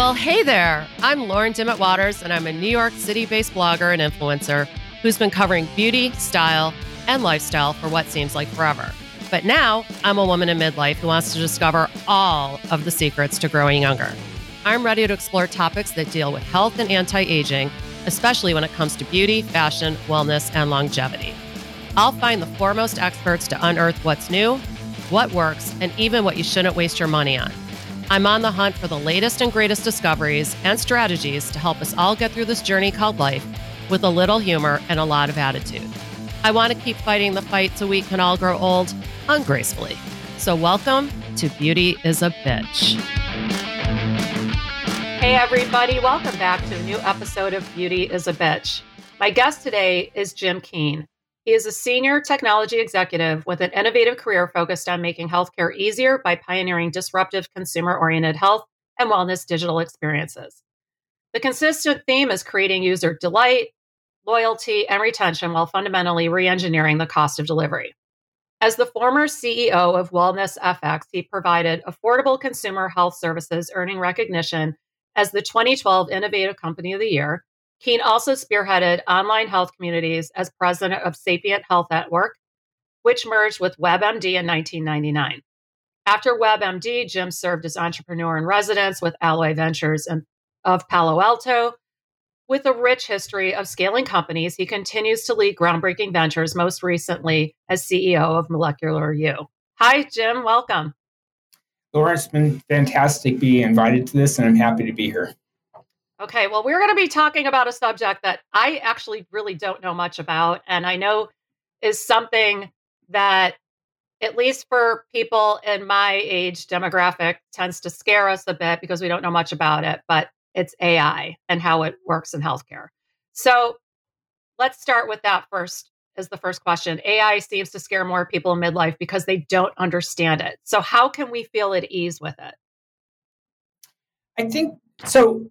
Well, hey there. I'm Lauren Dimmitt Waters, and I'm a New York City based blogger and influencer who's been covering beauty, style, and lifestyle for what seems like forever. But now I'm a woman in midlife who wants to discover all of the secrets to growing younger. I'm ready to explore topics that deal with health and anti aging, especially when it comes to beauty, fashion, wellness, and longevity. I'll find the foremost experts to unearth what's new, what works, and even what you shouldn't waste your money on. I'm on the hunt for the latest and greatest discoveries and strategies to help us all get through this journey called life with a little humor and a lot of attitude. I want to keep fighting the fight so we can all grow old ungracefully. So, welcome to Beauty is a Bitch. Hey, everybody, welcome back to a new episode of Beauty is a Bitch. My guest today is Jim Kean. He is a senior technology executive with an innovative career focused on making healthcare easier by pioneering disruptive consumer oriented health and wellness digital experiences. The consistent theme is creating user delight, loyalty, and retention while fundamentally re engineering the cost of delivery. As the former CEO of WellnessFx, he provided affordable consumer health services, earning recognition as the 2012 Innovative Company of the Year Kean also spearheaded online health communities as president of Sapient Health Network, which merged with WebMD in 1999. After WebMD, Jim served as entrepreneur in residence with Alloy Ventures of Palo Alto. With a rich history of scaling companies, he continues to lead groundbreaking ventures, most recently as CEO of Molecular You. Hi, Jim. Welcome. Laura, it's been fantastic being invited to this, and I'm happy to be here. Okay, well, we're going to be talking about a subject that I actually really don't know much about. And I know is something that, at least for people in my age demographic, tends to scare us a bit because we don't know much about it. But it's AI and how it works in healthcare. So let's start with that first as the first question. AI seems to scare more people in midlife because they don't understand it. So, how can we feel at ease with it? I think so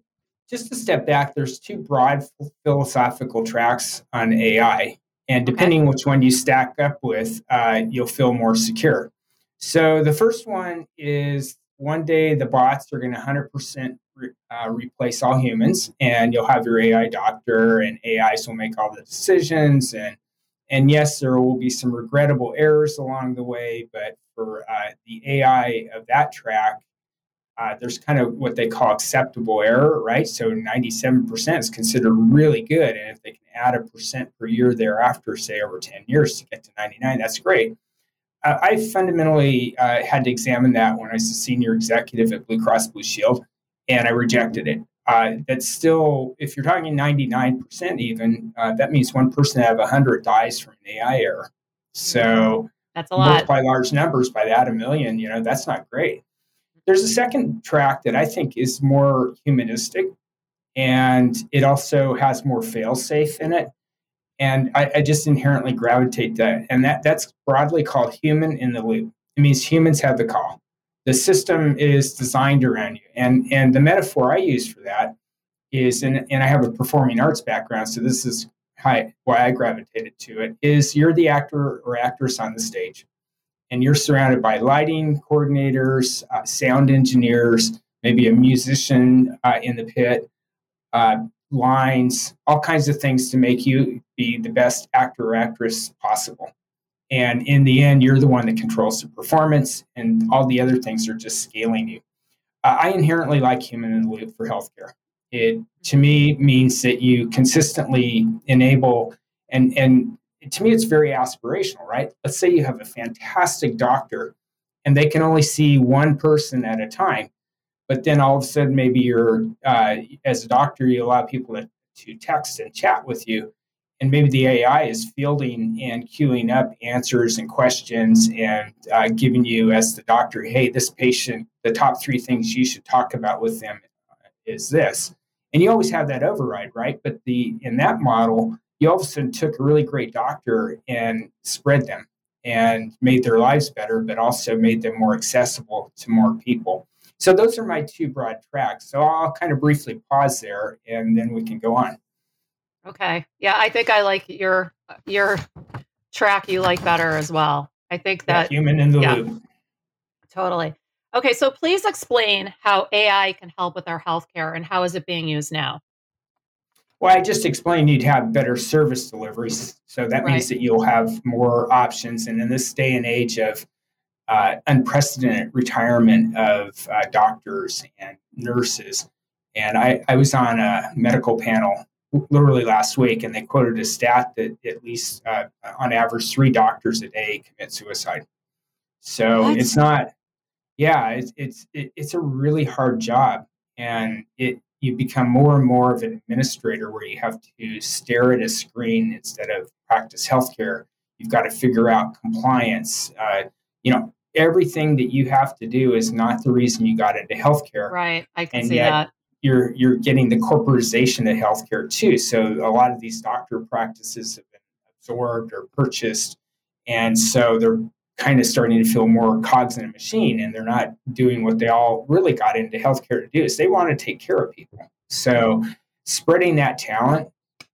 just to step back, there's two broad philosophical tracks on AI. And depending okay. which one you stack up with, uh, you'll feel more secure. So the first one is one day the bots are going to 100% re- uh, replace all humans, and you'll have your AI doctor, and AIs will make all the decisions. And and yes, there will be some regrettable errors along the way, but for uh, the AI of that track, uh, there's kind of what they call acceptable error, right? So 97% is considered really good. And if they can add a percent per year thereafter, say over 10 years to get to 99, that's great. Uh, I fundamentally uh, had to examine that when I was a senior executive at Blue Cross Blue Shield, and I rejected it. Uh, that's still, if you're talking 99% even, uh, that means one person out of 100 dies from an AI error. So that's a lot. By large numbers, by that a million, you know, that's not great. There's a second track that I think is more humanistic and it also has more fail safe in it. And I, I, just inherently gravitate that. And that, that's broadly called human in the loop. It means humans have the call. The system is designed around you. And, and the metaphor I use for that is, and, and I have a performing arts background, so this is why I gravitated to it, is you're the actor or actress on the stage and you're surrounded by lighting coordinators, uh, sound engineers, maybe a musician uh, in the pit, uh, lines, all kinds of things to make you be the best actor or actress possible. And in the end, you're the one that controls the performance, and all the other things are just scaling you. Uh, I inherently like human in the loop for healthcare. It to me means that you consistently enable and and to me, it's very aspirational, right? Let's say you have a fantastic doctor and they can only see one person at a time. But then all of a sudden, maybe you're, uh, as a doctor, you allow people to, to text and chat with you. And maybe the AI is fielding and queuing up answers and questions and uh, giving you, as the doctor, hey, this patient, the top three things you should talk about with them is this. And you always have that override, right? But the in that model, you all of a sudden took a really great doctor and spread them and made their lives better, but also made them more accessible to more people. So those are my two broad tracks. So I'll kind of briefly pause there and then we can go on. Okay. Yeah, I think I like your your track you like better as well. I think that yeah, human in the yeah, loop. Totally. Okay, so please explain how AI can help with our healthcare and how is it being used now? Well, I just explained you'd have better service deliveries. So that right. means that you'll have more options. And in this day and age of uh, unprecedented retirement of uh, doctors and nurses, and I, I was on a medical panel literally last week, and they quoted a stat that at least uh, on average three doctors a day commit suicide. So what? it's not, yeah, it's it's it, it's a really hard job, and it you become more and more of an administrator where you have to stare at a screen instead of practice healthcare. You've got to figure out compliance. Uh, you know, everything that you have to do is not the reason you got into healthcare. Right, I can and see that you're you're getting the corporatization of healthcare too. So a lot of these doctor practices have been absorbed or purchased, and so they're kind of starting to feel more cogs in a machine, and they're not doing what they all really got into healthcare to do. Is they want to take care of people. So spreading that talent,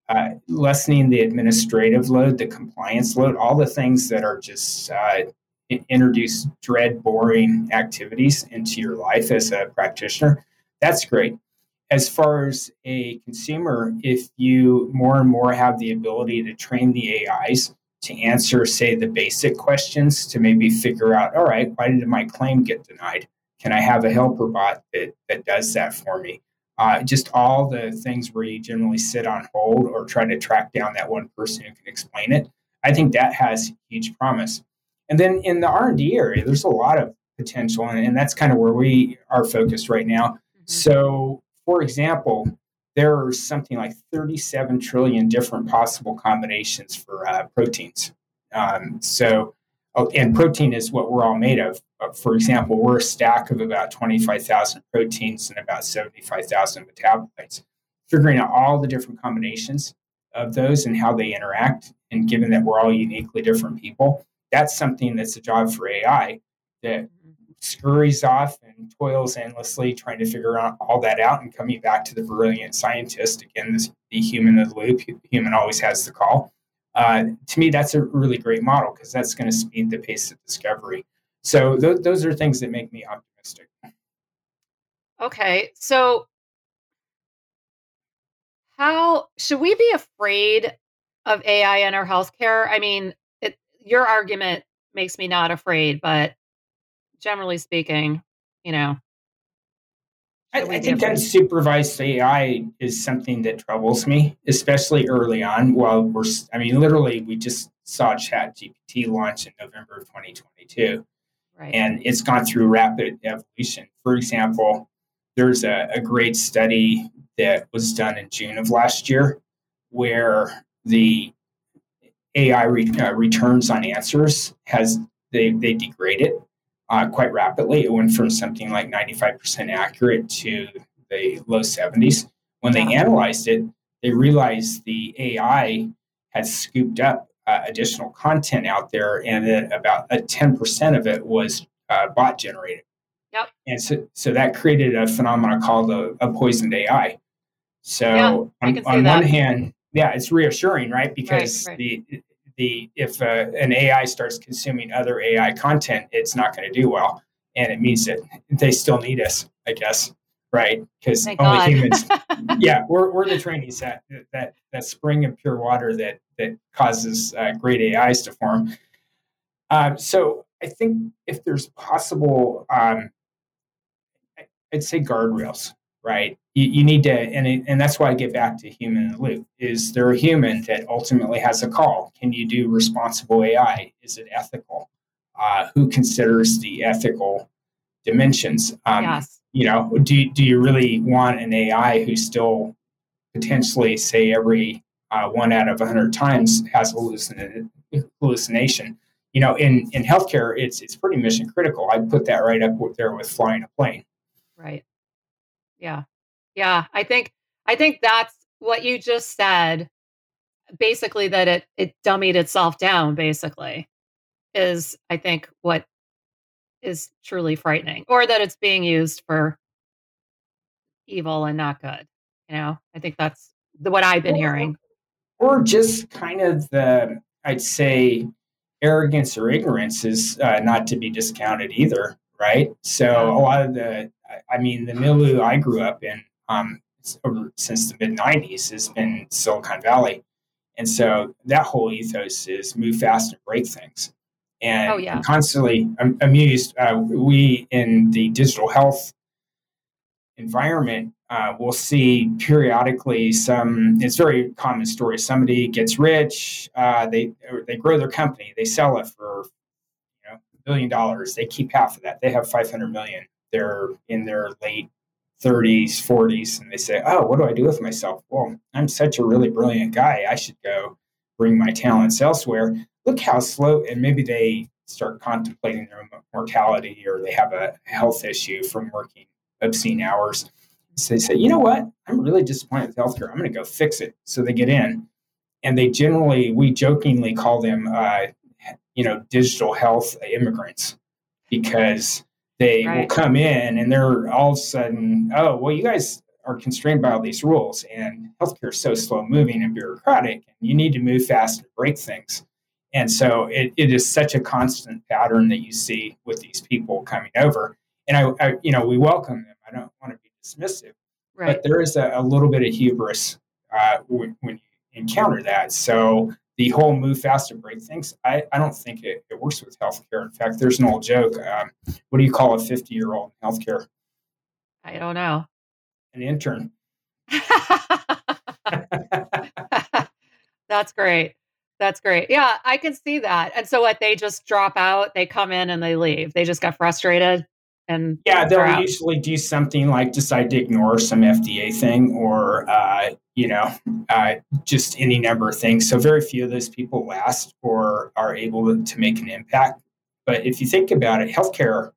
uh, lessening the administrative load, the compliance load, all the things that are just uh, introduce dread, boring activities into your life as a practitioner. That's great as far as a consumer, if you more and more have the ability to train the AIs to answer, say, the basic questions to maybe figure out, all right, why did my claim get denied? Can I have a helper bot that, that does that for me? Uh, just all the things where you generally sit on hold or try to track down that one person who can explain it. I think that has huge promise. And then in the R&D area, there's a lot of potential, and, and that's kind of where we are focused right now. Mm-hmm. So for example, there are something like 37 trillion different possible combinations for uh, proteins. Um, so, oh, and protein is what we're all made of. Uh, for example, we're a stack of about 25,000 proteins and about 75,000 metabolites. Figuring out all the different combinations of those and how they interact, and given that we're all uniquely different people, that's something that's a job for AI that scurries off and toils endlessly trying to figure out all that out and coming back to the brilliant scientist again this, the human in the loop human always has the call. Uh, to me that's a really great model because that's going to speed the pace of discovery. So th- those are things that make me optimistic. Okay so how should we be afraid of ai in our healthcare? I mean it, your argument makes me not afraid but generally speaking, you know. I, I think unsupervised AI is something that troubles me, especially early on. While we're, I mean, literally, we just saw Chat GPT launch in November of 2022, right. and it's gone through rapid evolution. For example, there's a, a great study that was done in June of last year where the AI re, uh, returns on answers has they they degrade it uh, quite rapidly. It went from something like 95% accurate to the low 70s. When they analyzed it, they realized the AI had scooped up uh, additional content out there, and that about a 10% of it was uh, bot generated. Yep. And so, so that created a phenomenon called a, a poisoned AI. So yeah, on, on one hand, yeah, it's reassuring, right? Because right, right. the the if uh, an AI starts consuming other AI content, it's not going to do well, and it means that they still need us, I guess, right? Because only God. humans, yeah, we're, we're the training set that that spring of pure water that that causes uh, great AIs to form. Um, so I think if there's possible, um, I'd say guardrails, right? You, you need to, and, it, and that's why I get back to human in the loop. Is there a human that ultimately has a call? Can you do responsible AI? Is it ethical? Uh, who considers the ethical dimensions? Um, yes. You know, do, do you really want an AI who still potentially, say, every uh, one out of 100 times has hallucin- hallucination? You know, in, in healthcare, it's, it's pretty mission critical. I'd put that right up there with flying a plane. Right. Yeah. Yeah, I think I think that's what you just said. Basically, that it it dummied itself down. Basically, is I think what is truly frightening, or that it's being used for evil and not good. You know, I think that's the, what I've been hearing. Or just kind of the, I'd say, arrogance or ignorance is uh, not to be discounted either, right? So a lot of the, I mean, the milieu I grew up in um, over, since the mid 90s has been Silicon Valley. And so that whole ethos is move fast and break things. And oh, yeah. I'm constantly I'm amused. Uh, we in the digital health environment uh, we'll see periodically some it's very common story somebody gets rich uh, they they grow their company they sell it for you know a billion dollars they keep half of that they have 500 million they're in their late 30s 40s and they say oh what do i do with myself well i'm such a really brilliant guy i should go bring my talents elsewhere look how slow and maybe they start contemplating their mortality or they have a health issue from working obscene hours. So they say, you know what? I'm really disappointed with healthcare. I'm going to go fix it. So they get in, and they generally, we jokingly call them, uh, you know, digital health immigrants because they right. will come in and they're all of a sudden, oh, well, you guys are constrained by all these rules, and healthcare is so slow moving and bureaucratic, and you need to move fast and break things. And so it, it is such a constant pattern that you see with these people coming over and I, I, you know, we welcome them. I don't want to be dismissive, right. but there is a, a little bit of hubris uh, when, when, you encounter that. So the whole move fast and break things, I, I don't think it, it works with healthcare. In fact, there's an old joke. Um, what do you call a 50 year old in healthcare? I don't know. An intern. That's great. That's great. Yeah, I can see that. And so what they just drop out, they come in and they leave. They just got frustrated and yeah they'll usually do something like decide to ignore some fda thing or uh, you know uh, just any number of things. So very few of those people last or are able to, to make an impact. But if you think about it healthcare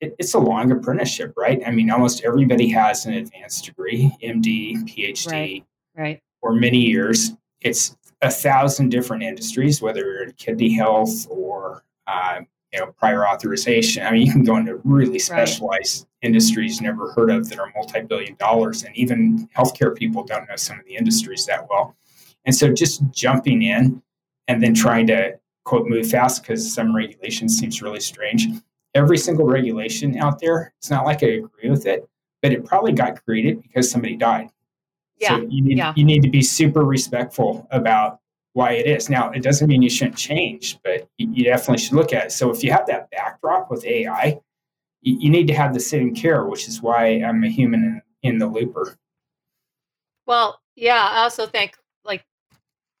it, it's a long apprenticeship right? I mean almost everybody has an advanced degree md phd right, right. for many years. It's a thousand different industries whether you're in kidney health or uh, you know prior authorization. I mean, you can go into really specialized right. industries never heard of that are multi-billion dollars, and even healthcare people don't know some of the industries that well. And so, just jumping in and then trying to quote move fast because some regulation seems really strange. Every single regulation out there, it's not like I agree with it, but it probably got created because somebody died. Yeah. So you need yeah. you need to be super respectful about why it is. Now, it doesn't mean you shouldn't change, but you definitely should look at it. So if you have that backdrop with AI, you need to have the sitting care, which is why I'm a human in, in the looper. Well, yeah, I also think like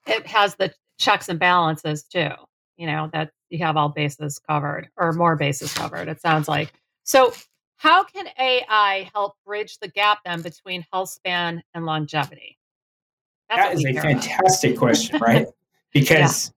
it has the checks and balances too. You know that you have all bases covered or more bases covered. It sounds like so. How can AI help bridge the gap then between health span and longevity? That's that is a fantastic about. question, right? Because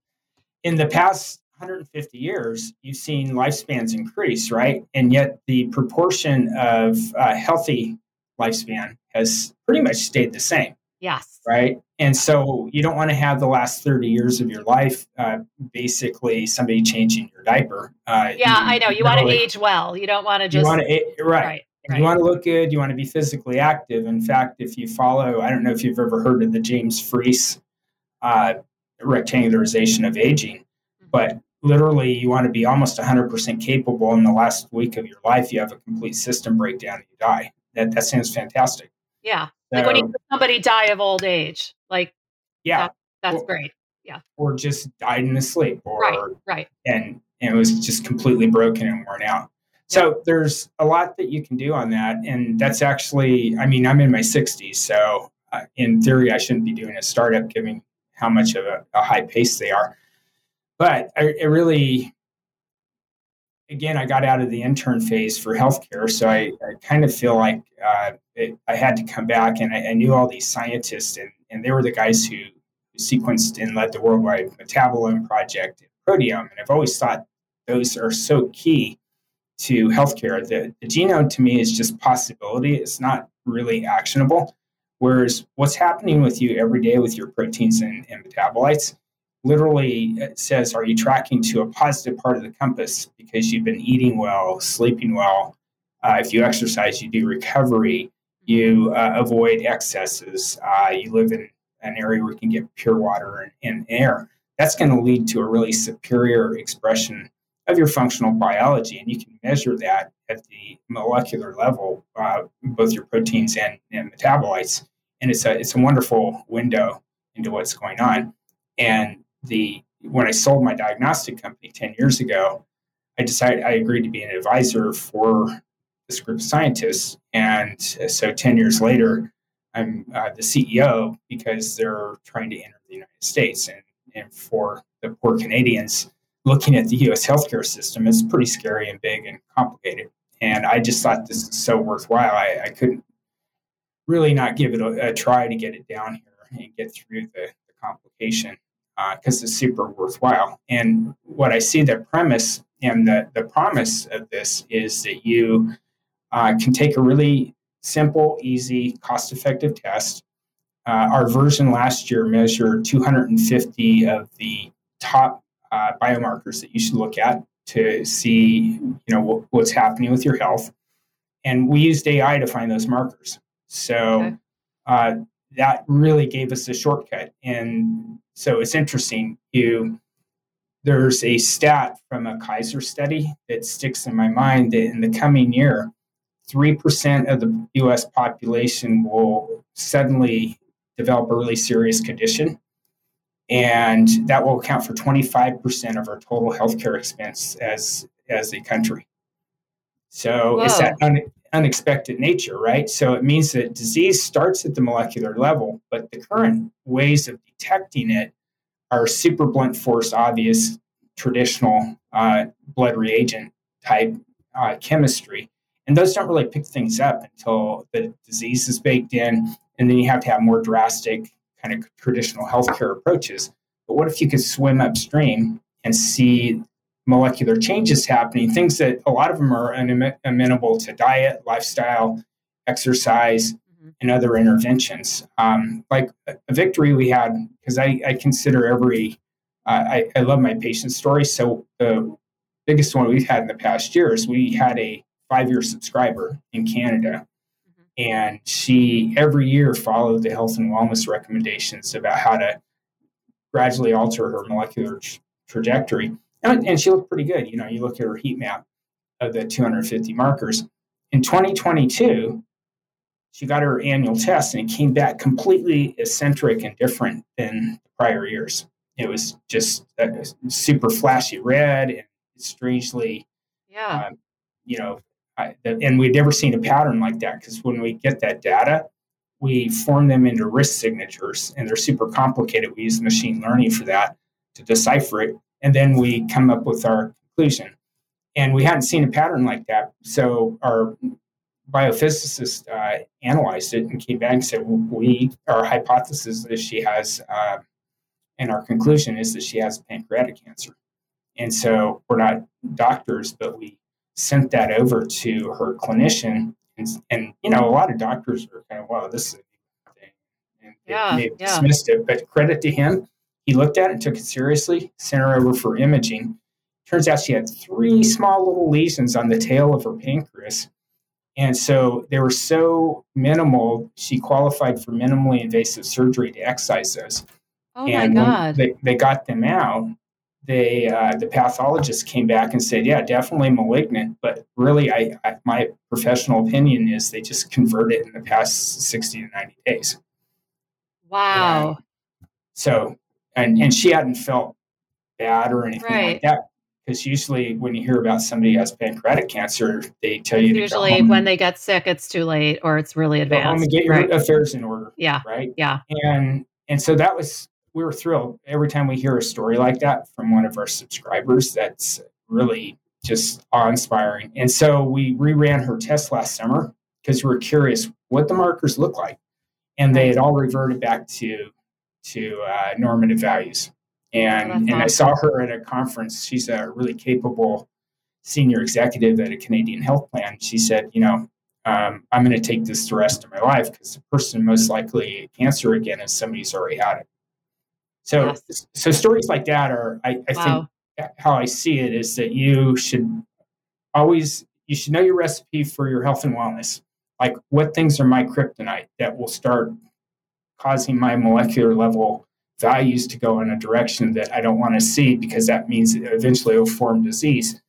yeah. in the past 150 years, you've seen lifespans increase, right? And yet the proportion of uh, healthy lifespan has pretty much stayed the same. Yes. Right. And so you don't want to have the last 30 years of your life uh, basically somebody changing your diaper. Uh, yeah, you, I know. You want to age well. You don't want to just. You want to, right. right. Right. You want to look good. You want to be physically active. In fact, if you follow, I don't know if you've ever heard of the James Fries uh, rectangularization of aging, mm-hmm. but literally you want to be almost 100% capable in the last week of your life. You have a complete system breakdown and you die. That, that sounds fantastic. Yeah. So, like when you somebody die of old age, like, yeah, that, that's great. Yeah. Or just died in his sleep or, right, right. And, and it was just completely broken and worn out. So there's a lot that you can do on that. And that's actually, I mean, I'm in my 60s. So uh, in theory, I shouldn't be doing a startup given how much of a, a high pace they are. But I, it really, again, I got out of the intern phase for healthcare. So I, I kind of feel like uh, it, I had to come back and I, I, knew all these scientists, and, and they were the guys who, sequenced and led the Worldwide Metabolome Project and Proteome. And I've always thought those are so key to healthcare. The, the genome to me is just possibility. It's not really actionable. Whereas what's happening with you every day with your proteins and, and metabolites literally says, are you tracking to a positive part of the compass because you've been eating well, sleeping well? Uh, if you exercise, you do recovery, you uh, avoid excesses, uh, you live in an area where you can get pure water and, and air. That's going to lead to a really superior expression of your functional biology, and you can measure that at the molecular level, uh, both your proteins and, and metabolites. And it's a it's a wonderful window into what's going on. And the when I sold my diagnostic company ten years ago, I decided I agreed to be an advisor for this group of scientists. And so ten years later, I'm uh, the CEO because they're trying to enter the United States. And, and for the poor Canadians, looking at the US healthcare system is pretty scary and big and complicated. And I just thought this is so worthwhile. I, I couldn't really not give it a, a, try to get it down here and get through the, the complication because uh, it's super worthwhile. And what I see the premise and the, the promise of this is that you uh, can take a really simple, easy, cost effective test. Uh, our version last year measured 250 of the top uh, biomarkers that you should look at to see you know what, what's happening with your health. And we used ai to find those markers. So okay. uh, that really gave us a shortcut. And so it's interesting you there's a stat from a kaiser study that sticks in my mind that in the coming year 3% of the us population will suddenly develop a really serious condition and that will account for 25% of our total healthcare expense as as a country. So Whoa. it's that un, unexpected nature, right? So it means that disease starts at the molecular level, but the current ways of detecting it are super blunt force, obvious, traditional uh, blood reagent type uh, chemistry. And those don't really pick things up until the disease is baked in, and then you have to have more drastic kind of traditional healthcare approaches. But what if you could swim upstream and see molecular changes happening, things that a lot of them are amenable to diet, lifestyle, exercise, mm-hmm. and other interventions. Um, like a victory we had, because I, I, consider every, uh, I, I love my patient story. So the biggest one we've had in the past years, we had a five year subscriber in Canada and she every year followed the health and wellness recommendations about how to gradually alter her molecular tra- trajectory. And, and, she looked pretty good. You know you look at her heat map of the 250 markers. In 2022 she got her annual test and it came back completely eccentric and different than prior years. It was just super flashy red and strangely yeah. um, you know I, and we'd never seen a pattern like that because when we get that data, we form them into risk signatures and they're super complicated. We use machine learning for that to decipher it. And then we come up with our conclusion. And we hadn't seen a pattern like that. So our biophysicist uh, analyzed it and came back and said, we, our hypothesis is she has, uh, and our conclusion is that she has pancreatic cancer. And so we're not doctors, but we sent that over to her clinician. And, and you know, a lot of doctors are kind of, wow, this is a thing. And yeah, they, yeah. dismissed it. But credit to him, he looked at it, took it seriously, sent her over for imaging. Turns out she had three small little lesions on the tail of her pancreas. And so they were so minimal, she qualified for minimally invasive surgery to excise those. Oh and my God. They, they got them out they uh, the pathologist came back and said, yeah, definitely malignant, but really, I, I, my professional opinion is they just convert it in the past sixty to ninety days. Wow. so, and and she hadn't felt bad or anything right. like that. Because usually, when you hear about somebody who has pancreatic cancer, they tell you usually when they get sick, it's too late or it's really advanced. Go home and get your right. affairs in order. Yeah. Right. Yeah. And and so that was we were thrilled every time we hear a story like that from one of our subscribers. That's really just awe inspiring. And so we reran her test last summer because we were curious what the markers look like, and they had all reverted back to to uh, normative values. And and awesome. I saw her at a conference. She's a really capable senior executive at a Canadian health plan. She said, you know, um, I'm going to take this the rest of my life because the person most likely cancer again is somebody who's already had it. So, yes. so stories like that are, I, I wow. think, how I see it is that you should always you should know your recipe for your health and wellness. Like what things are my kryptonite that will start causing my molecular level values to go in a direction that I don't want to see because that means eventually it will form disease.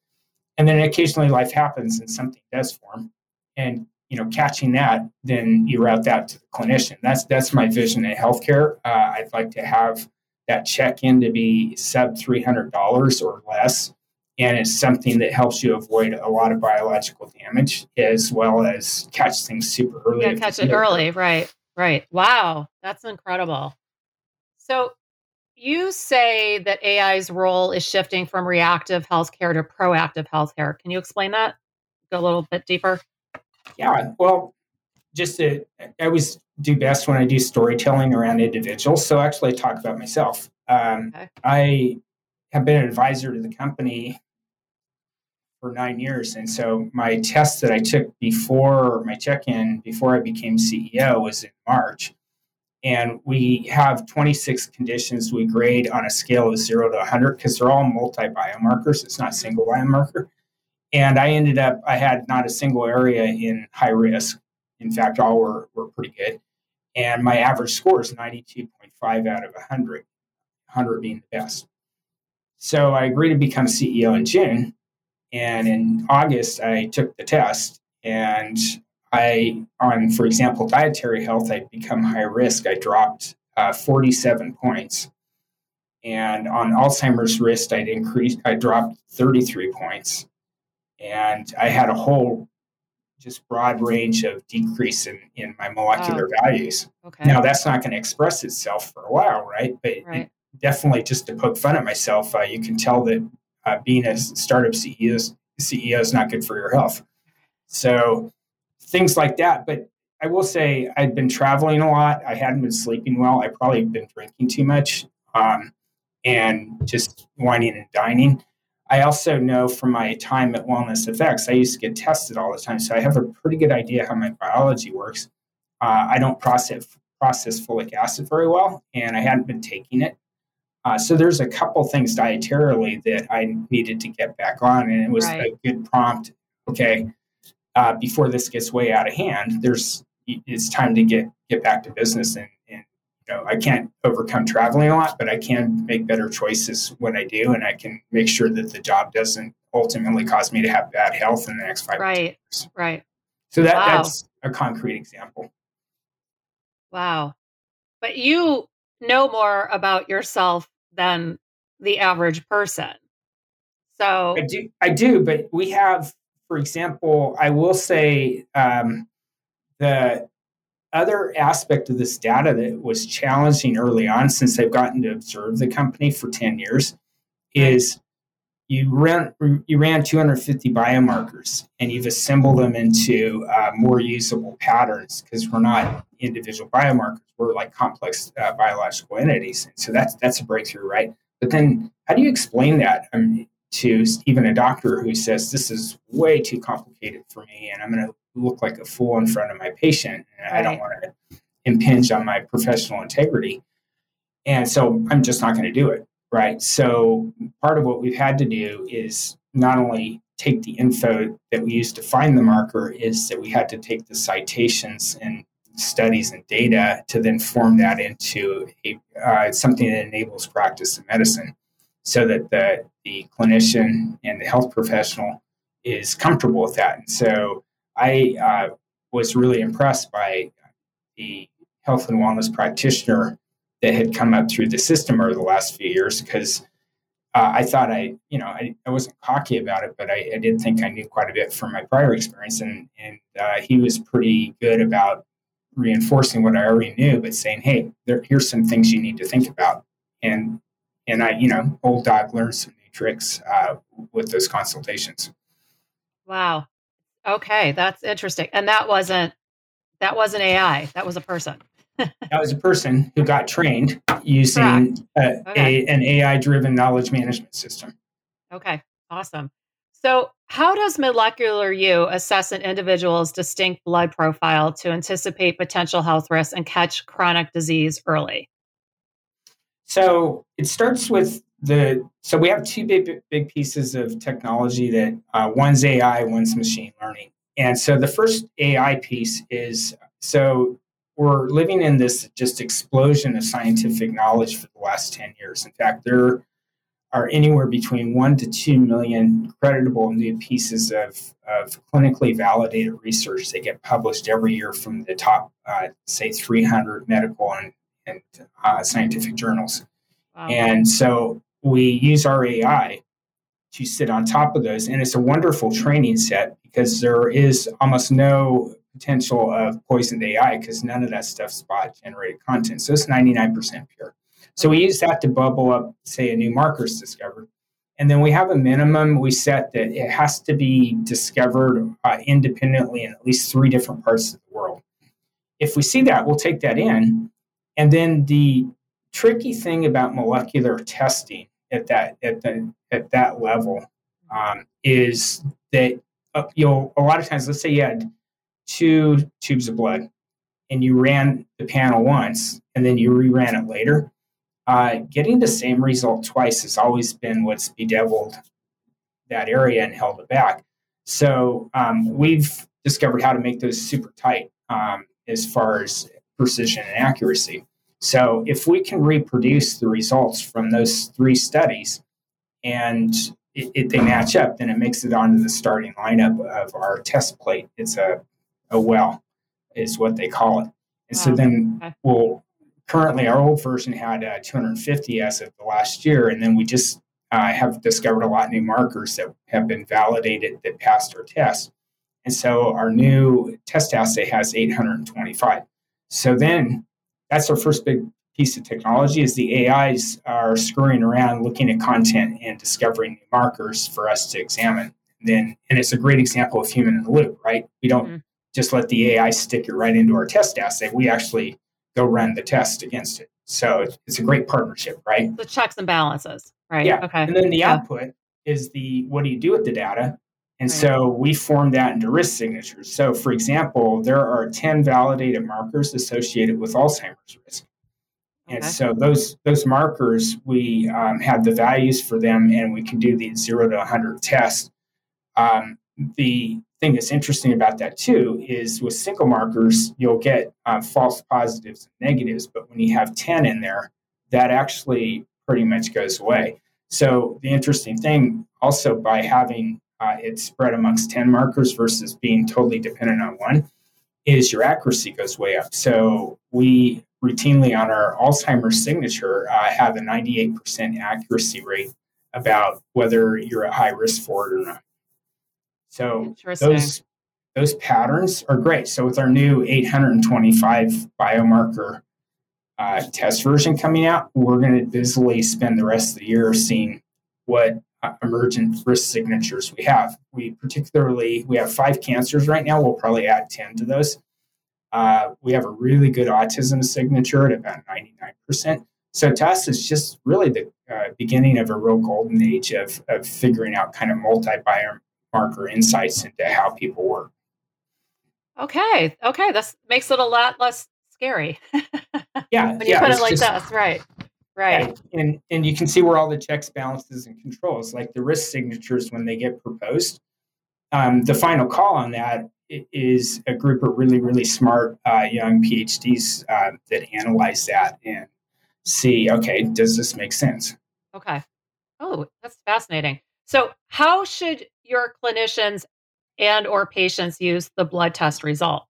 And then occasionally life happens and something does form. And you know, catching that, then you route that to the clinician. That's that's my vision in healthcare. Uh, I'd like to have that check in to be sub three hundred dollars or less, and it's something that helps you avoid a lot of biological damage as well as catch things super early. Yeah, catch it early, right? Right. Wow, that's incredible. So you say that AI's role is shifting from reactive healthcare to proactive healthcare. Can you explain that? Go a little bit deeper. Yeah. Well, just to, I always do best when I do storytelling around individuals. So actually, I talk about myself. Um, okay. I have been an advisor to the company for nine years. And so my test that I took before my check in, before I became CEO, was in March. And we have 26 conditions we grade on a scale of zero to 100 because they're all multi biomarkers. It's not single biomarker. And I ended up, I had not a single area in high risk. In fact, all were, were pretty good. And my average score is 92.5 out of 100, 100 being the best. So I agreed to become CEO in June. And in August, I took the test and I, on, for example, dietary health, I'd become high risk. I dropped uh, 47 points. And on Alzheimer's risk, I'd increased, I dropped 33 points. And I had a whole just broad range of decrease in, in my molecular wow. values. Okay. Now, that's not going to express itself for a while, right? But right. definitely just to poke fun at myself, uh, you can tell that uh, being a startup CEO is, CEO is not good for your health. So things like that. But I will say I'd been traveling a lot. I hadn't been sleeping well. I probably been drinking too much um, and just wining and dining. I also know from my time at WellnessFx, I used to get tested all the time. So I have a pretty good idea how my biology works. Uh, I don't process, process folic acid very well, and I hadn't been taking it. Uh, so there's a couple things dietarily that I needed to get back on, and it was right. a good prompt. Okay, uh, before this gets way out of hand, there's it's time to get get back to business and, and know I can't overcome traveling a lot, but I can make better choices when I do, and I can make sure that the job doesn't ultimately cause me to have bad health in the next five right, years. Right. Right. So that wow. that's a concrete example. Wow. But you know more about yourself than the average person. So I do, I do, but we have for example, I will say um, the other aspect of this data that was challenging early on, since I've gotten to observe the company for 10 years, is you ran you ran 250 biomarkers and you've assembled them into uh, more usable patterns because we're not individual biomarkers we're like complex uh, biological entities. So that's that's a breakthrough right? But then how do you explain that mean, to even a doctor who says this is way too complicated for me and I'm going to look like a fool in front of my patient and right. I don't want to impinge on my professional integrity. And so I'm just not going to do it. Right. So part of what we've had to do is not only take the info that we used to find the marker, is that we had to take the citations and studies and data to then form that into a, uh, something that enables practice in medicine so that the, the clinician and the health professional is comfortable with that. And so I uh, was really impressed by the health and wellness practitioner that had come up through the system over the last few years because uh, I thought I, you know, I, I wasn't cocky about it, but I, I, did think I knew quite a bit from my prior experience. And, and uh, he was pretty good about reinforcing what I already knew, but saying, hey, there, here's some things you need to think about. And and I, you know, old dog learns some new tricks uh, with those consultations. Wow. Okay, that's interesting. And that wasn't that wasn't AI. That was a person. that was a person who got trained using a, okay. a, an AI driven knowledge management system. Okay, awesome. So, how does Molecular You assess an individual's distinct blood profile to anticipate potential health risks and catch chronic disease early? So it starts with the so we have two big big pieces of technology that uh, one's AI, one's machine learning. And so the first AI piece is so we're living in this just explosion of scientific knowledge for the last 10 years. In fact, there are anywhere between one to two million creditable new pieces of, of clinically validated research that get published every year from the top, uh, say, 300 medical and, and uh, scientific journals. Wow. And so we use our AI to sit on top of those. And it's a wonderful training set because there is almost no potential of poisoned AI because none of that stuff's bot generated content. So it's 99% pure. So we use that to bubble up, say, a new marker's discovered. And then we have a minimum we set that it has to be discovered uh, independently in at least three different parts of the world. If we see that, we'll take that in. And then the tricky thing about molecular testing at that at the at that level um, is that uh, you know a lot of times let's say you had two tubes of blood and you ran the panel once and then you reran it later uh, getting the same result twice has always been what's bedeviled that area and held it back. So um, we've discovered how to make those super tight um, as far as precision and accuracy so if we can reproduce the results from those three studies and it, it, they match up, then it makes it onto the starting lineup of our test plate. It's a, a well, is what they call it. And wow. so then okay. we'll currently our old version had uh, 250 as of the last year, and then we just uh, have discovered a lot of new markers that have been validated that passed our test. And so our new test assay has 825. So then that's our first big piece of technology is the AIs are screwing around looking at content and discovering new markers for us to examine. And then and it's a great example of human in the loop, right? We don't mm-hmm. just let the AI stick it right into our test assay. We actually go run the test against it. So it's a great partnership, right? The checks and balances, right? Yeah. Okay. And then the yeah. output is the what do you do with the data? And right. so we form that into risk signatures. So, for example, there are 10 validated markers associated with Alzheimer's risk. And okay. so those those markers, we um, have the values for them, and we can do the zero to 100 test. Um, the thing that's interesting about that too is with single markers, you'll get uh, false positives and negatives, but when you have 10 in there, that actually pretty much goes away. So the interesting thing also by having uh, it's spread amongst 10 markers versus being totally dependent on one, is your accuracy goes way up. So we routinely on our Alzheimer's signature uh, have a 98% accuracy rate about whether you're at high risk for it or not. So those those patterns are great. So with our new 825 biomarker uh, test version coming out, we're going to busily spend the rest of the year seeing what uh, emergent risk signatures we have. We particularly we have five cancers right now. We'll probably add ten to those. Uh, we have a really good autism signature at about ninety nine percent. So to us, it's just really the uh, beginning of a real golden age of of figuring out kind of multi biomarker insights into how people work. Okay, okay, this makes it a lot less scary. yeah, when you yeah, put it like just, this, right? Right. And and you can see where all the checks, balances, and controls, like the risk signatures when they get proposed. Um, the final call on that is a group of really, really smart uh, young PhDs uh, that analyze that and see, okay, does this make sense? Okay. Oh, that's fascinating. So, how should your clinicians and or patients use the blood test result?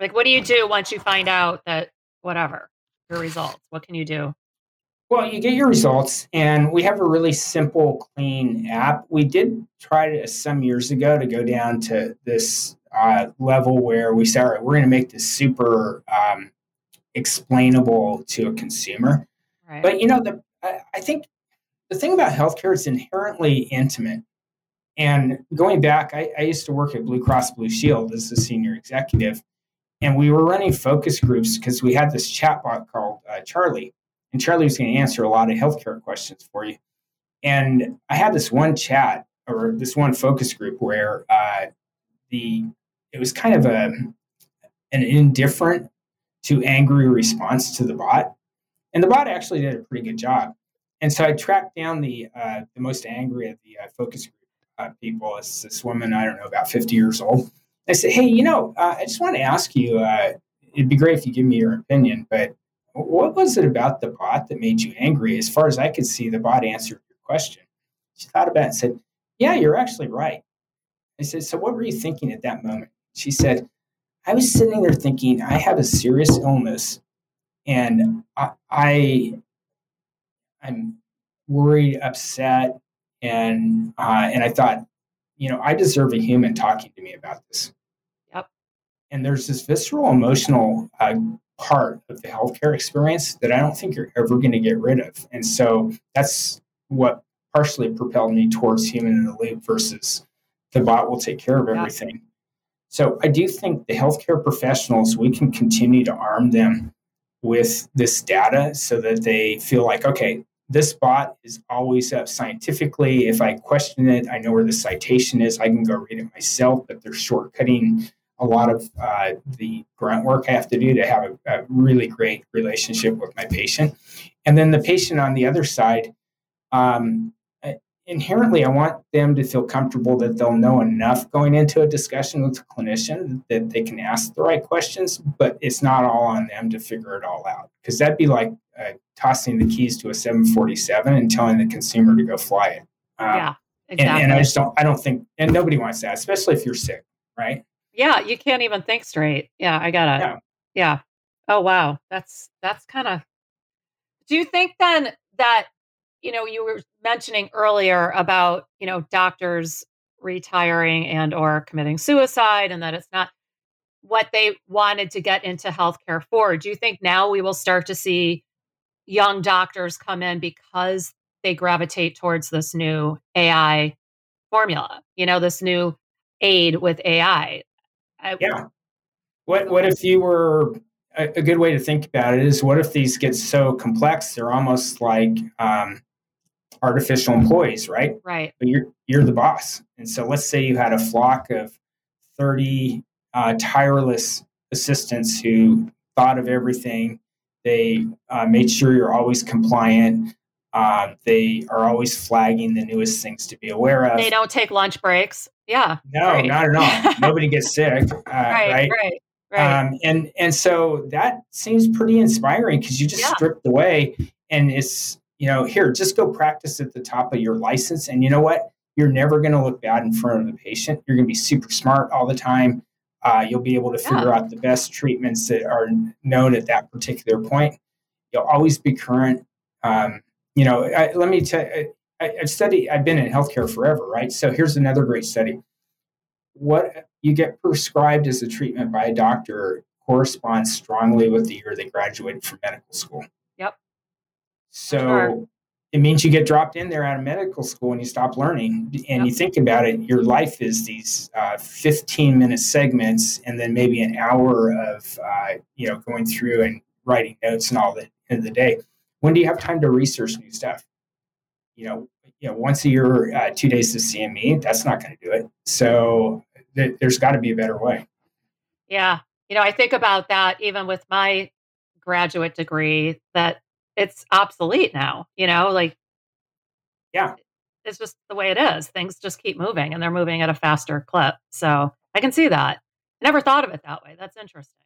Like, what do you do once you find out that whatever your results? What can you do? Well, you get your results, and we have a really simple, clean app. We did try to, some years ago to go down to this uh, level where we said, all right, we're going to make this super um, explainable to a consumer. Right. But you know, the I, I think the thing about healthcare is inherently intimate. And going back, I, I used to work at Blue Cross Blue Shield as a senior executive, and we were running focus groups because we had this chatbot called uh, Charlie and Charlie was going to answer a lot of healthcare questions for you. And I had this one chat or this one focus group where uh, the it was kind of a an indifferent to angry response to the bot, and the bot actually did a pretty good job. And so I tracked down the uh, the most angry of the uh, focus group uh, people. It's this woman I don't know about fifty years old. I said, "Hey, you know, uh, I just want to ask you, uh, it'd be great if you give me your opinion, but what was it about the bot that made you angry? As far as I could see, the bot answered your question. She thought about it and said, Yeah, you're actually right. I said, So what were you thinking at that moment? She said, I was sitting there thinking, I have a serious illness and I, I I'm worried, upset, and uh, and I thought, you know, I deserve a human talking to me about this. And there's this visceral, emotional uh, part of the healthcare experience that I don't think you're ever going to get rid of. And so that's what partially propelled me towards human in the loop versus the bot will take care of everything. Yeah. So I do think the healthcare professionals, we can continue to arm them with this data so that they feel like, okay, this bot is always up scientifically. If I question it, I know where the citation is. I can go read it myself, but they're shortcutting a lot of uh, the grunt work I have to do to have a, a, really great relationship with my patient. And then the patient on the other side, um, inherently, I want them to feel comfortable that they'll know enough going into a discussion with the clinician that they can ask the right questions, but it's not all on them to figure it all out. Because that'd be like uh, tossing the keys to a 747 and telling the consumer to go fly it. Um, yeah, exactly. And, and I just don't, I don't think, and nobody wants that, especially if you're sick, right? Yeah, you can't even think straight. Yeah, I gotta. Yeah. yeah. Oh wow, that's that's kind of. Do you think then that you know you were mentioning earlier about you know doctors retiring and or committing suicide and that it's not what they wanted to get into healthcare for. Do you think now we will start to see young doctors come in because they gravitate towards this new AI formula, you know, this new aid with AI? I, yeah. What what if you were a, a, good way to think about it is what if these get so complex they're almost like um, artificial employees, right? Right. But you're you're the boss, and so let's say you had a flock of thirty uh, tireless assistants who thought of everything. They uh, made sure you're always compliant. Uh, they are always flagging the newest things to be aware of. They don't take lunch breaks. Yeah. No, right. not at all. Nobody gets sick. Uh, right, right. Right. Right. Um, and and so that seems pretty inspiring because you just yeah. stripped away, and it's you know here just go practice at the top of your license, and you know what you're never going to look bad in front of the patient. You're going to be super smart all the time. Uh, you'll be able to figure yeah. out the best treatments that are known at that particular point. You'll always be current. Um, you know, I, let me tell you, I, have studied, I've been in healthcare forever, right? So here's another great study. What you get prescribed as a treatment by a doctor corresponds strongly with the year they graduated from medical school. Yep. So sure. it means you get dropped in there out of medical school and you stop learning. And yep. you think about it, your life is these uh, 15 minute segments and then maybe an hour of, uh, you know, going through and writing notes and all the end of the day. When do you have time to research new stuff? You know, you know, once a year, uh, two days to CME, that's not going to do it. So th- there's got to be a better way. Yeah. You know, I think about that even with my graduate degree that it's obsolete now, you know, like, yeah, it's just the way it is. Things just keep moving and they're moving at a faster clip. So I can see that. I never thought of it that way. That's interesting.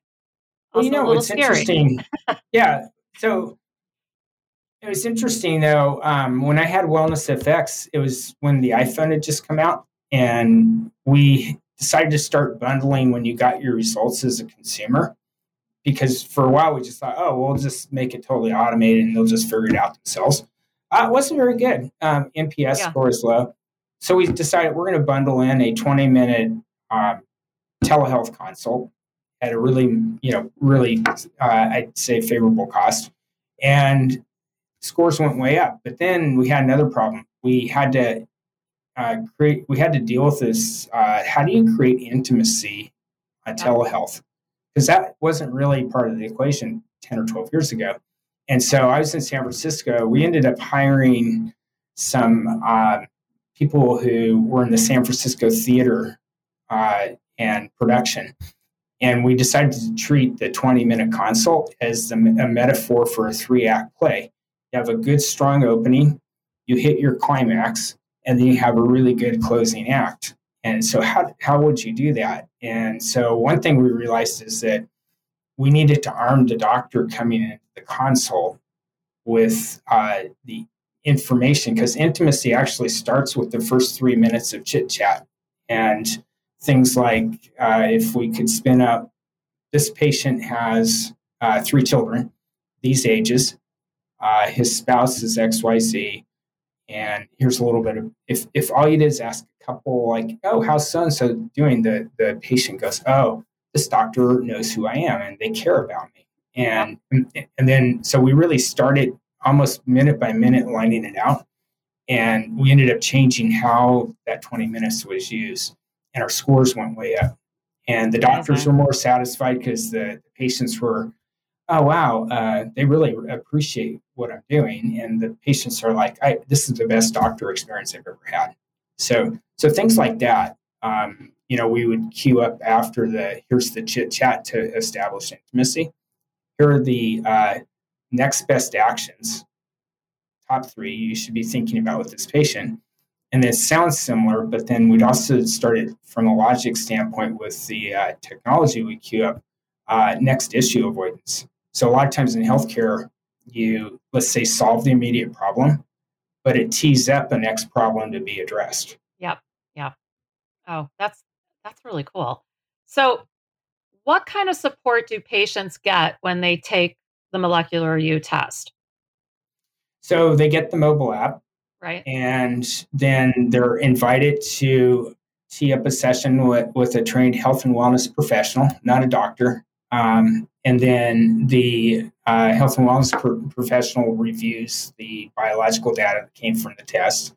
Also well, you know, it's scary. interesting. yeah. So it was interesting though. Um, when I had WellnessFx, it was when the iPhone had just come out, and we decided to start bundling when you got your results as a consumer. Because for a while we just thought, oh, we'll just make it totally automated and they'll just figure it out themselves. Uh, it wasn't very good. Um, NPS yeah. score is low. So we decided we're going to bundle in a 20 minute um, telehealth consult at a really, you know, really, uh, I'd say favorable cost. And scores went way up. But then we had another problem. We had to uh, create. We had to deal with this. Uh, how do you create intimacy on telehealth? Because that wasn't really part of the equation ten or twelve years ago. And so I was in San Francisco. We ended up hiring some uh, people who were in the San Francisco theater uh, and production. And we decided to treat the 20 minute consult as a metaphor for a three act play you have a good, strong opening, you hit your climax, and then you have a really good closing act. And so, how, how would you do that? And so, one thing we realized is that we needed to arm the doctor coming into the console with uh, the information because intimacy actually starts with the first three minutes of chit chat and things like uh, if we could spin up this patient has uh, three children these ages uh, his spouse is xyz and here's a little bit of if if all you did is ask a couple like oh how's so and so doing? The the patient goes oh this doctor knows who i am and they care about me. And and then so we really started almost minute by minute lining it out. And we ended up changing how that 20 minutes was used. And our scores went way up. And the doctors were more satisfied because the, the patients were oh wow, uh, they really appreciate what I'm doing, and the patients are like, this is the best doctor experience I've ever had. So so things like that, um, you know, we would queue up after the here's the chit chat to establish intimacy. Here are the uh, next best actions, top three you should be thinking about with this patient. And it sounds similar, but then we'd also started from a logic standpoint with the uh, technology we queue up uh, next issue avoidance. So a lot of times in healthcare, you let's say solve the immediate problem, but it tees up the next problem to be addressed. Yep. Yep. Oh, that's that's really cool. So what kind of support do patients get when they take the Molecular You test? So they get the mobile app. Right. And then they're invited to tee up a session with, with a trained health and wellness professional, not a doctor, um, and then the uh, health and wellness professional reviews the biological data that came from the test.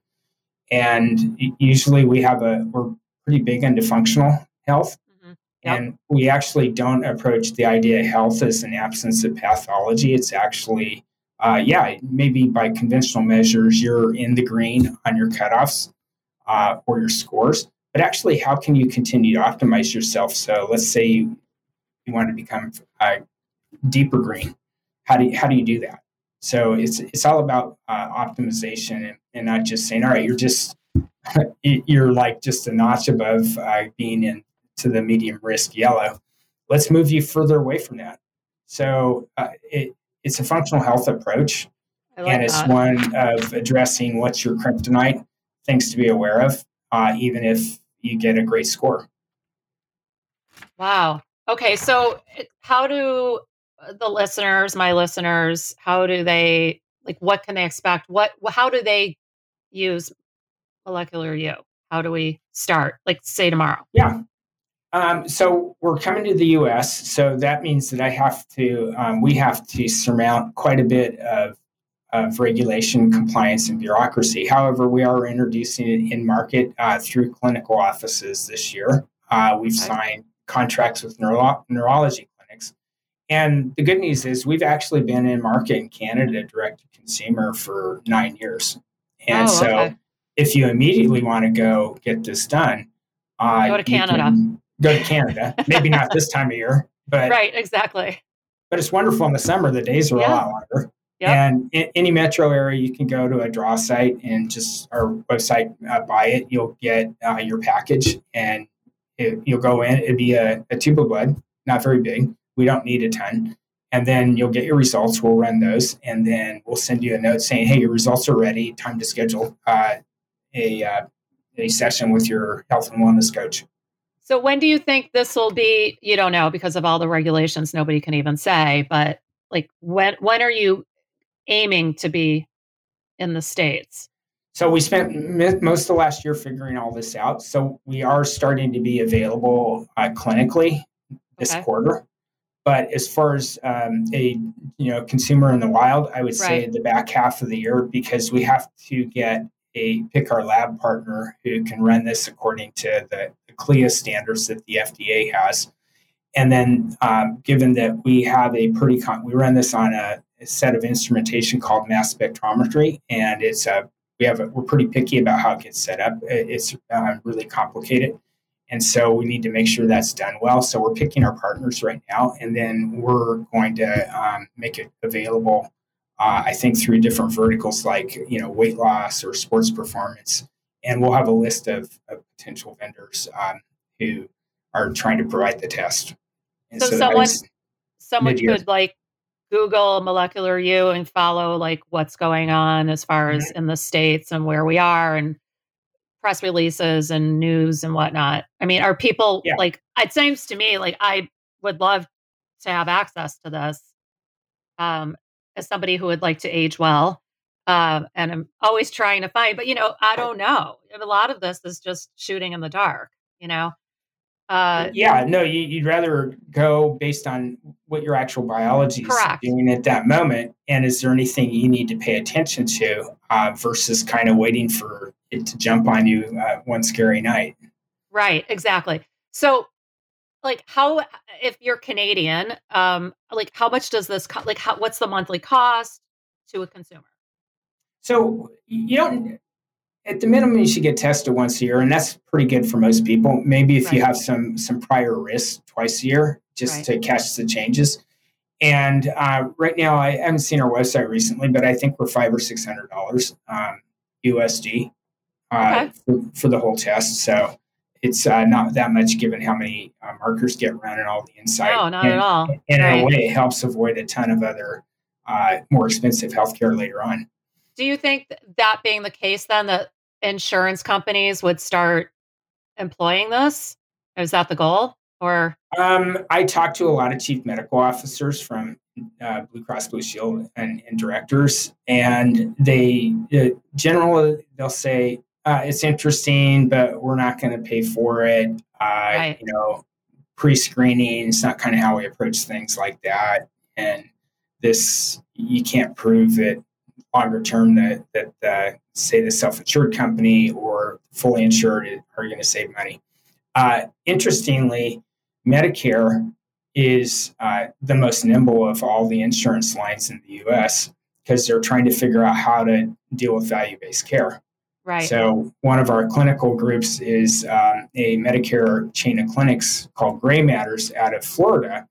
And usually we have a, we're pretty big into functional health. Mm-hmm. Yep. And we actually don't approach the idea of health as an absence of pathology. It's actually, uh, yeah, maybe by conventional measures, you're in the green on your cutoffs uh, or your scores. But actually, how can you continue to optimize yourself? So let's say you, you want to become uh, deeper green. How do you, how do you do that? So it's it's all about uh, optimization and, and, not just saying, all right, you're just you're like just a notch above uh, being in to the medium risk yellow. Let's move you further away from that. So uh, it, it's a functional health approach, like and it's that. one of addressing what's your kryptonite, things to be aware of, uh, even if you get a great score. Wow. Okay, so how do uh, the listeners, my listeners, how do they like what can they expect? What how do they use Molecular You? How do we start? Like say tomorrow. Yeah. Um, so we're coming to the U.S., so that means that I have to, um, we have to surmount quite a bit of, of regulation, compliance, and bureaucracy. However, we are introducing it in market uh, through clinical offices this year. Uh, we've okay. signed contracts with neuro- neurology clinics. And the good news is we've actually been in market in Canada direct to consumer for nine years. And oh, so okay. if you immediately want to go get this done, uh, go to Canada. Go to Canada. Maybe not this time of year, but right, exactly. But it's wonderful in the summer. The days are yeah. a lot longer. Yep. And in any metro area, you can go to a draw site and just our website uh, buy it. You'll get uh, your package, and it, you'll go in, it'd be a, a tube of blood, not very big. We don't need a ton. And then you'll get your results. We'll run those, and then we'll send you a note saying, "Hey, your results are ready. Time to schedule uh, a uh, a session with your health and wellness coach." So, when do you think this will be? You don't know because of all the regulations. Nobody can even say. But like, when when are you aiming to be in the states? So we spent most of the last year figuring all this out. So we are starting to be available uh, clinically this okay. quarter. But as far as um, a you know consumer in the wild, I would right. say the back half of the year because we have to get a pick our lab partner who can run this according to the, the CLIA standards that the FDA has. And then, um, given that we have a pretty, con- we run this on a, a set of instrumentation called mass spectrometry, and it's a we have a, we're pretty picky about how it gets set up. It's uh, really complicated, and so we need to make sure that's done well. So we're picking our partners right now, and then we're going to um, make it available. Uh, I think through different verticals like you know weight loss or sports performance, and we'll have a list of, of potential vendors um, who are trying to provide the test. And so, so someone someone could like Google Molecular You and follow like what's going on as far as in the states and where we are and press releases and news and whatnot. I mean, are people Yeah. like? It seems to me like I would love to have access to this. Um, as somebody who would like to age well, um, and I'm always trying to find, but you know, I don't know. A lot of this is just shooting in the dark. You know. Uh, yeah, no, you, you'd rather go based on what your actual biology is doing at that moment, and is there anything you need to pay attention to uh, versus kind of waiting for it to jump on you uh, one scary night. Right, exactly. So like how if you're Canadian, um like how much does this co- like how what's the monthly cost to a consumer? So you don't. At the minimum, you should get tested once a year, and that's pretty good for most people. Maybe if you have some some prior risks, twice a year, just Right. to catch the changes. And uh, right now, I haven't seen our website recently, but I think we're five or six hundred dollars um, USD uh, Okay. for, for the whole test. So it's uh, not that much given how many uh, markers get run and all the insight. No, not and, at all. And in a way, it helps avoid a ton of other uh, more expensive healthcare later on. Do you think that being the case then that insurance companies would start employing this? Is that the goal? Or Um, I talked to a lot of chief medical officers from uh, Blue Cross Blue Shield and, and directors, and they uh, generally they'll say uh, it's interesting, but we're not going to pay for it. Uh, Right. You know, pre-screening is not kind of how we approach things like that, and this you can't prove that longer term that that uh, say the self-insured company or fully insured are going to save money. Uh, interestingly, Medicare is uh, the most nimble of all the insurance lines in the US because they're trying to figure out how to deal with value based care. right. So, one of our clinical groups is um, a Medicare chain of clinics called Gray Matters out of Florida.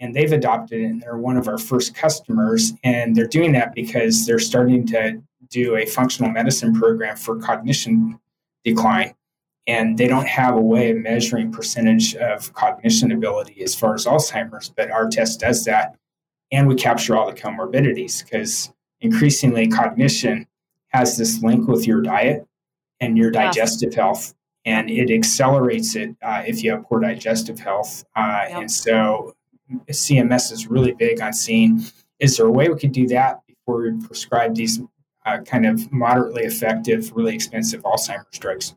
And they've adopted it, and they're one of our first customers. And they're doing that because they're starting to do a functional medicine program for cognition decline and they don't have a way of measuring percentage of cognition ability as far as Alzheimer's, but our test does that, and we capture all the comorbidities because increasingly cognition has this link with your diet and your Yes. digestive health, and it accelerates it uh, if you have poor digestive health. Uh, Yep. And so CMS is really big on seeing is there a way we could do that before we prescribe these uh, kind of moderately effective, really expensive Alzheimer's drugs.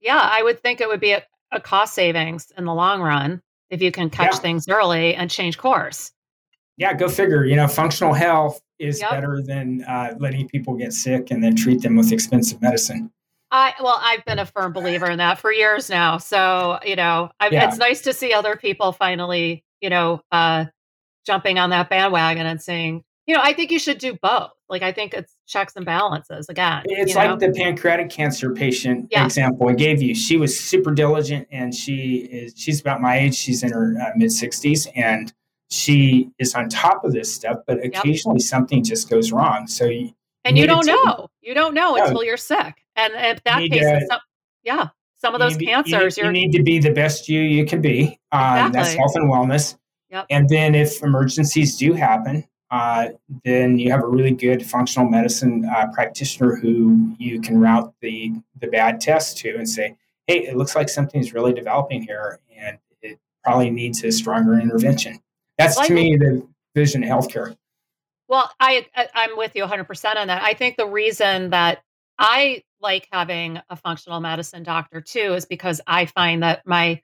yeah, I would think it would be a, a cost savings in the long run if you can catch Yeah. things early and change course. Yeah, go figure. You know, functional health is Yep. better than uh, letting people get sick and then treat them with expensive medicine. I well, I've been a firm believer in that for years now. So you know, Yeah. it's nice to see other people finally, you know, uh, jumping on that bandwagon and saying, you know, I think you should do both. Like, I think it's checks and balances again. It's you know? like the pancreatic cancer patient Yeah. example I gave you. She was super diligent, and she is she's about my age. She's in her uh, mid sixties, and she is on top of this stuff. But occasionally, something just goes wrong. So you, and you don't know. You don't know No. until you're sick. And if that case, to- is some, yeah, some of you those need- you cancers, you're you need to be the best you you can be. Um, That's health and wellness. Yep. And then if emergencies do happen, uh, then you have a really good functional medicine uh, practitioner who you can route the the bad test to and say, "Hey, it looks like something's really developing here, and it probably needs a stronger intervention." That's to me the vision of healthcare. Well, I, I I'm with you 100% on that. I think the reason that I like having a functional medicine doctor too is because I find that my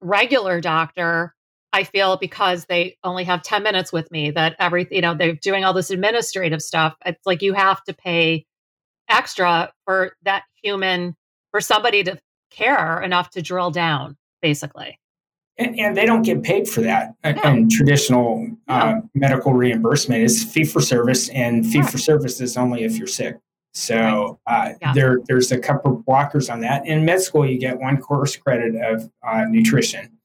regular doctor I feel because they only have 10 minutes with me that every you know they're doing all this administrative stuff it's like you have to pay extra for that human for somebody to care enough to drill down basically. And, and they don't get paid for that. No. And traditional uh, medical reimbursement is fee for service, and fee Right. for service is only if you're sick. So uh, Yeah. there, there's a couple of blockers on that. In med school, you get one course credit of uh, nutrition.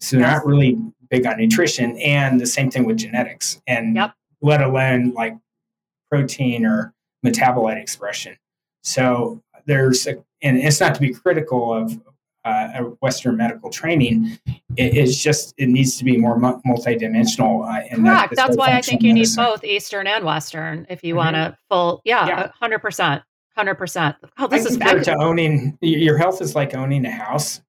So Yes. not really big on nutrition, and the same thing with genetics, and Yep. let alone like protein or metabolite expression. So there's, a, and it's not to be critical of uh, Western medical training. It, it's just it needs to be more multidimensional. Uh, Correct. That, That's why I think you medicine. need both Eastern and Western if you mm-hmm. want to full. Yeah, hundred percent, hundred percent. Oh, this I is compared to owning your health is like owning a house.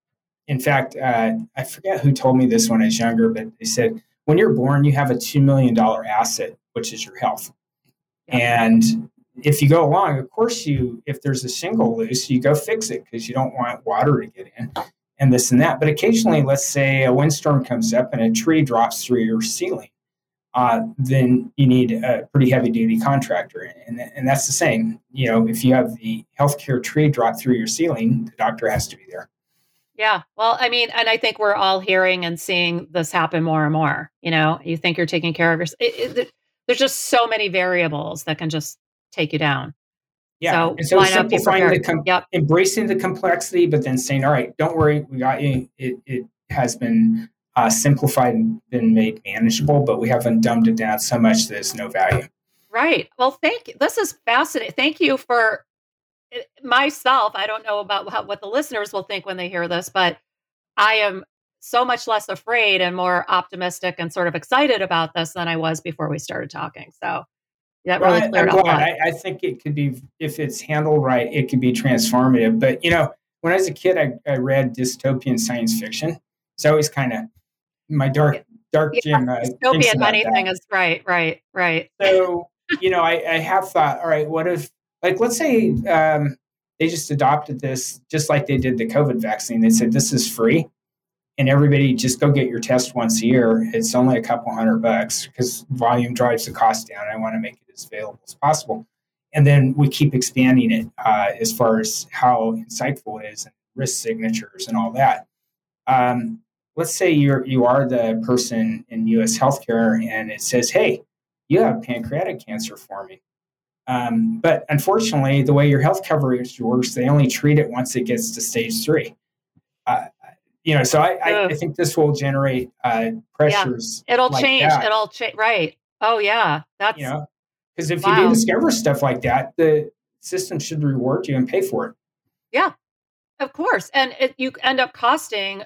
In fact, uh, I forget who told me this when I was younger, but they said when you're born, you have a two million dollar asset, which is your health. And if you go along, of course, you if there's a shingle loose, you go fix it because you don't want water to get in and this and that. But occasionally, let's say a windstorm comes up and a tree drops through your ceiling, uh, then you need a pretty heavy duty contractor, and and that's the same. You know, if you have the healthcare tree drop through your ceiling, the doctor has to be there. Yeah. Well, I mean, and I think we're all hearing and seeing this happen more and more. You know, you think you're taking care of yourself. there's just so many variables that can just take you down. Yeah. So, and so simplifying the com- yep. embracing the complexity, but then saying, all right, don't worry, we got you. It, it has been uh, simplified and been made manageable, but we haven't dumbed it down so much that there's no value. Right. Well, thank you. This is fascinating. Thank you for eh, myself. I don't know about how, what the listeners will think when they hear this, but I am so much less afraid and more optimistic and sort of excited about this than I was before we started talking. So that well, really cleared up. I, I, think it could be, if it's handled right, it could be transformative. But, you know, when I was a kid, I, I read dystopian science fiction. It's always kind of my dark, dark yeah, Jim. Uh, dystopian anything that. is right, right, right. So, you know, I, I have thought, all right, what if, like, let's say um, they just adopted this just like they did the COVID vaccine. They said, this is free and everybody just go get your test once a year. It's only a couple hundred bucks because volume drives the cost down. I want to make it as available as possible. And then we keep expanding it uh, as far as how insightful it is and risk signatures and all that. Um, let's say you're you are the person in U.S. healthcare and it says, "Hey, you have pancreatic cancer for me." Um, but unfortunately, the way your health coverage works, they only treat it once it gets to stage three. You know, so I, I, I, think this will generate uh, pressures. Yeah. It'll like change. That. It'll change. Right. Oh yeah, that's you know, because if wow. you do discover stuff like that, the system should reward you and pay for it. Yeah, of course, and it, you end up costing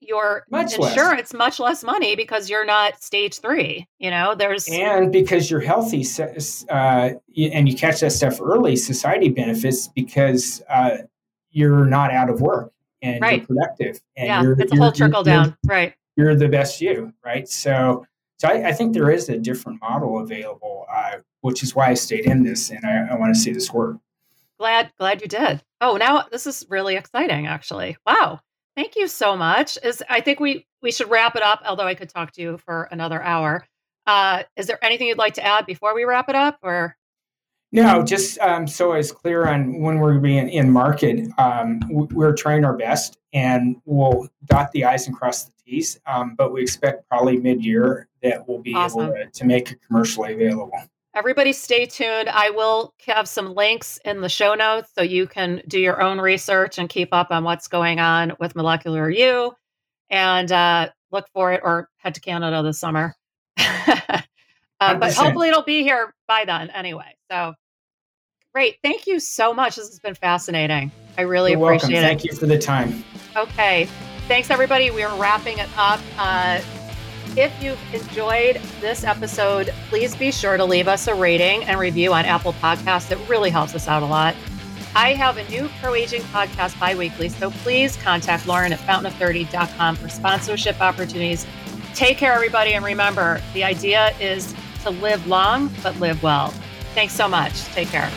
your much insurance less. much less money because you're not stage three. You know, there's and because you're healthy uh, and you catch that stuff early, society benefits because uh, you're not out of work and right. you're productive. And yeah, you're, it's a whole trickle down. Right. You're the best you, right? So, so I, I think there is a different model available, uh, which is why I stayed in this, and I, I want to see this work. Glad, glad you did. Oh, now this is really exciting, actually. Wow, thank you so much. Is I think we we should wrap it up. Although I could talk to you for another hour. Uh, is there anything you'd like to add before we wrap it up, or? No, just um, so it's clear on when we're being in market, um, we're trying our best and we'll dot the I's and cross the T's. Um, but we expect probably mid year that we'll be awesome. able to, to make it commercially available. Everybody stay tuned. I will have some links in the show notes so you can do your own research and keep up on what's going on with Molecular You and uh, look for it or head to Canada this summer. Uh, but hopefully it'll be here by then anyway. So great. Thank you so much. This has been fascinating. I really You're appreciate welcome. it. Thank you for the time. Okay. Thanks, everybody. We are wrapping it up. Uh, if you've enjoyed this episode, please be sure to leave us a rating and review on Apple Podcasts. It really helps us out a lot. I have a new pro aging podcast bi weekly, so please contact Lauren at fountainof30.com for sponsorship opportunities. Take care, everybody, and remember the idea is to live long, but live well. Thanks so much. Take care.